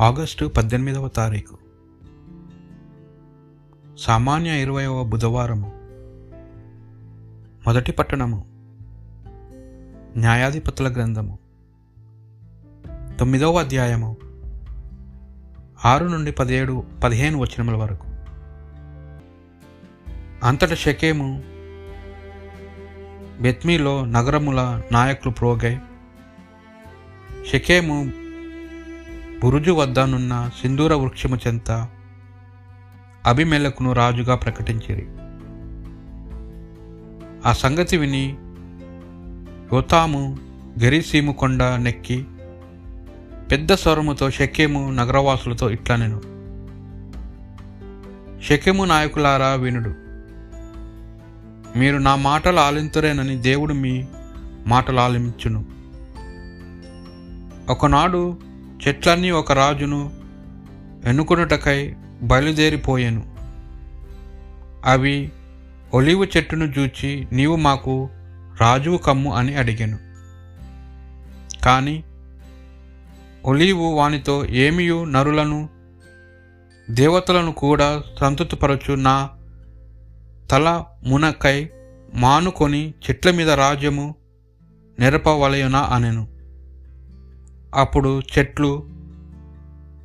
August పద్దెనిమిదవ తారీఖు. సామాన్య ఇరవైవ బుధవారము. మొదటి పట్టణము. న్యాయాధిపతుల గ్రంథము. తొమ్మిదవ అధ్యాయము. ఆరు నుండి పదిహేడు పదిహేను వచనముల వరకు. అంతట షకేము బెత్మీలో నగరముల నాయకులు ప్రోగై షకేము బురుజు వద్దనున్న సింధూర వృక్షము చెంత అభిమెలకును రాజుగా ప్రకటించిరి. ఆ సంగతి విని యోతాము గెరిసీము కొండ నెక్కి పెద్ద స్వరముతో షకేము నగరవాసులతో ఇట్లా నేను. షెకెము నాయకులారా వినుడు మీరు నా మాటలు ఆలింతురేనని దేవుడు మీ మాటలు ఆలించును. ఒకనాడు చెట్లన్నీ ఒక రాజును ఎన్నుకొనుటకై బయలుదేరిపోయాను. అవి ఒలివు చెట్టును చూచి నీవు మాకు రాజువు కమ్ము అని అడిగాను. కానీ ఒలీవు వానితో ఏమియు నరులను దేవతలను కూడా సంతృప్తిపరచు నా తల మునకై మానుకొని చెట్ల మీద రాజ్యము నెరపవలయునా అనెను. అప్పుడు చెట్లు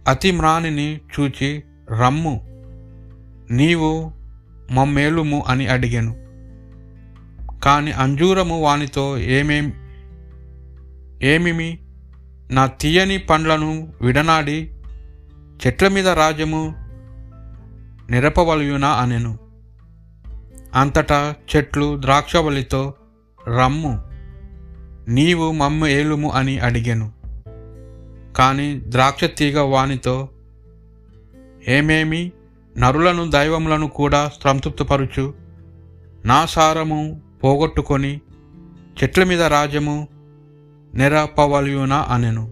అతిమ్రాణిని చూచి రమ్ము నీవు మమ్మేలుము అని అడిగాను. కాని అంజూరము వానితో ఏమేం ఏమిమి? నా తీయని పండ్లను విడనాడి చెట్ల మీద రాజ్యము నిరపవలయునా అనెను. అంతటా చెట్లు ద్రాక్షవలితో రమ్ము నీవు మమ్మ ఏలుము అని అడిగాను. కానీ ద్రాక్ష తీగ వానితో ఏమేమి నరులను దైవములను కూడా సంతృప్తిపరుచు. నా సారము పోగొట్టుకొని చెట్ల మీద రాజ్యము నెరపవలయునా అనెను.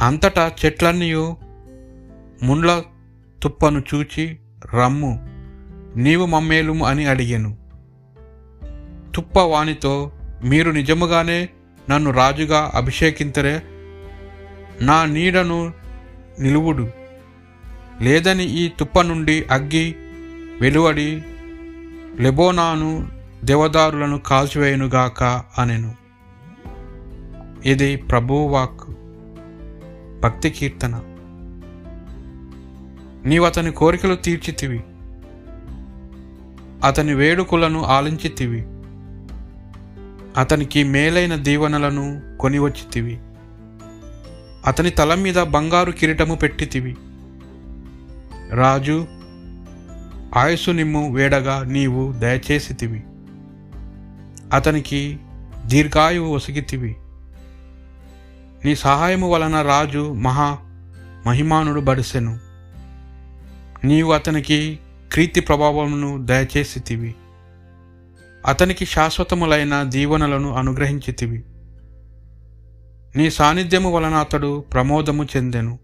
అంతటా చెట్లన్నీ ముండ్ల తుప్పను చూచి రమ్ము నీవు మమ్మేలుము అని అడిగాను. తుప్ప వానితో మీరు నిజముగానే నన్ను రాజుగా అభిషేకింతరే నా నీడను నిలువుడు. లేదని ఈ తుప్ప నుండి అగ్గి వెలువడి లెబోనాను దేవదారులను కాల్చివేయునుగాక అనెను. ఇది ప్రభువాక్ భక్తి కీర్తన. నీవు అతని కోరికలు తీర్చితివి. అతని వేడుకలను ఆలించితివి. అతనికి మేలైన దీవెనలను కొనివచ్చితివి. అతని తల మీద బంగారు కిరీటము పెట్టితివి. రాజు ఆయుసు నిమ్ము వేడగా నీవు దయచేసితివి. అతనికి దీర్ఘాయువు ఒసిగితివి. నీ సహాయము వలన రాజు మహా మహిమానుడు బడిసెను. నీవు అతనికి క్రీతి ప్రభావమును దయచేసితివి. అతనికి శాశ్వతములైన దీవెనలను అనుగ్రహించితివి. నీ సాన్నిధ్యము వలన అతడు ప్రమోదము చెందెను.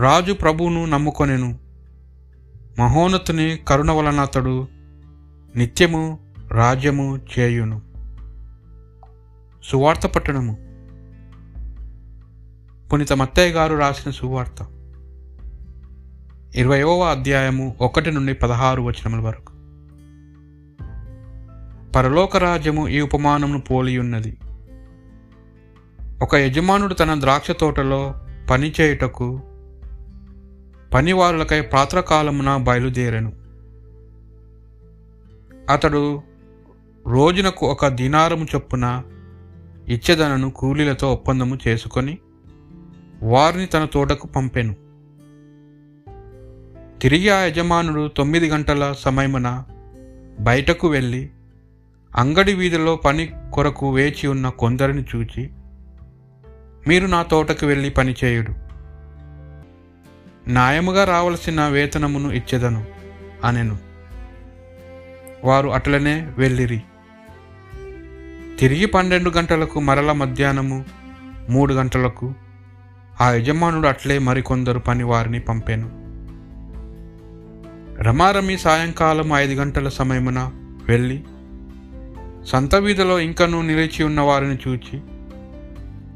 రాజు ప్రభువును నమ్ముకొనెను. మహోన్నతుని కరుణ వలన అతడు నిత్యము రాజ్యము చేయును. సువార్త పట్టణము. పునిత మత్తయ్య గారు రాసిన సువార్త. ఇరవయవ అధ్యాయము ఒకటి నుండి పదహారు వచనముల వరకు. పరలోక రాజ్యము ఈ ఉపమానమును పోలియున్నది. ఒక యజమానుడు తన ద్రాక్ష తోటలో పనిచేయుటకు పనివారులకై ప్రాతకాలమున బయలుదేరెను. అతడు రోజునకు ఒక దినారము చొప్పున ఇచ్చేదనను కూలీలతో ఒప్పందము చేసుకొని వారిని తన తోటకు పంపెను. తిరిగి ఆ యజమానుడు తొమ్మిది గంటల సమయమున బయటకు వెళ్ళి అంగడి వీధిలో పని కొరకు వేచి ఉన్న కొందరిని చూచి మీరు నా తోటకు వెళ్ళి పనిచేయుడు. న్యాయముగా రావలసిన వేతనమును ఇచ్చేదను అనెను. వారు అట్లనే వెళ్ళిరి. తిరిగి పన్నెండు గంటలకు మరల మధ్యాహ్నము మూడు గంటలకు ఆ యజమానుడు అట్లే మరికొందరు పని వారిని పంపాను. రమారమి సాయంకాలం ఐదు గంటల సమయమున వెళ్ళి సంత వీధిలో ఇంకనూ నిలిచి ఉన్న వారిని చూచి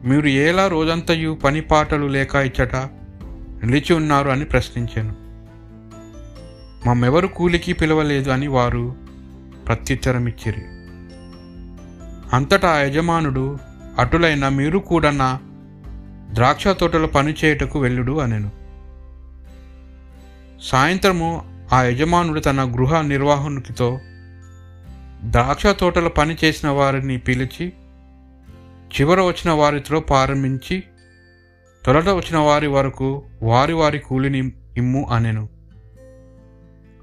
మీరు ఎలా రోజంతయు పని పాటలు లేక ఇచ్చట నిలిచి ఉన్నారు అని ప్రశ్నించాను. మమ్మెవరు కూలికి పిలవలేదు అని వారు ప్రత్యుత్తరమిచ్చిరి. అంతటా ఆ యజమానుడు అటులైన మీరు కూడా నా ద్రాక్ష తోటలో పనిచేయుటకు వెళ్ళుడు అనెను. సాయంత్రము ఆ యజమానుడు తన గృహ నిర్వాహకునితో ద్రాక్ష తోటలో పని చేసిన వారిని పిలిచి చివర వచ్చిన వారితో ప్రారంభించి తొలట వచ్చిన వారి వరకు వారి వారి కూలిని ఇమ్ము అనెను.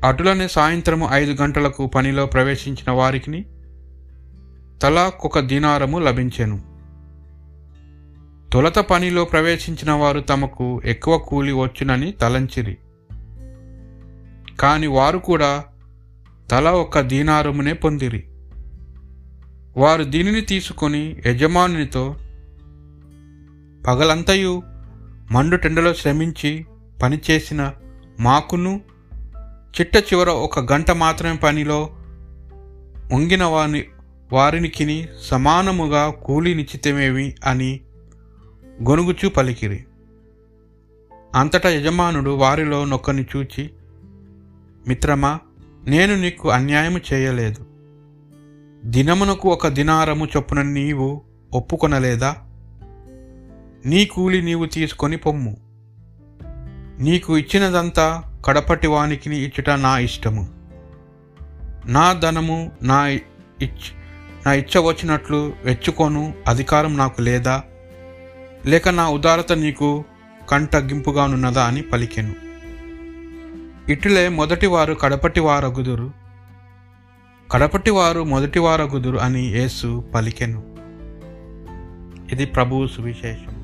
అటులనే సాయంత్రము ఐదు గంటలకు పనిలో ప్రవేశించిన వారికి తలా దినారము లభించెను. తొలత పనిలో ప్రవేశించిన వారు తమకు ఎక్కువ కూలి వచ్చునని తలంచిరి. కాని వారు కూడా తల ఒక దీనారమునే పొందిరి. వారు దీనిని తీసుకొని యజమానునితో పగలంతయు మండు టెండలో శ్రమించి పనిచేసిన మాకును చిట్ట చివర ఒక గంట మాత్రమే పనిలో వంగిన వారిని వారినికి సమానముగా కూలినిచ్చితమేమి అని గొనుగుచూ పలికిరి. అంతటా యజమానుడు వారిలో నొక్కని చూచి మిత్రమా నేను నీకు అన్యాయము చేయలేదు. దినమునకు ఒక దినారము చొప్పున నీవు ఒప్పుకొనలేదా? నీ కూలి నీవు తీసుకొని పొమ్ము. నీకు ఇచ్చినదంతా కడపటి వానికి ఇచ్చుట నా ఇష్టము. నా ధనము నా ఇచ్ నా ఇచ్చ వచ్చినట్లు వెచ్చుకోను అధికారం నాకు లేదా? లేక నా ఉదారత నీకు కంటగింపుగానున్నదా అని పలికెను. ఇటులే మొదటివారు కడపటి వారగుదురు. కడపటి వారు మొదటి వారగుదురు అని యేసు పలికెను. ఇది ప్రభువు సువిశేషం.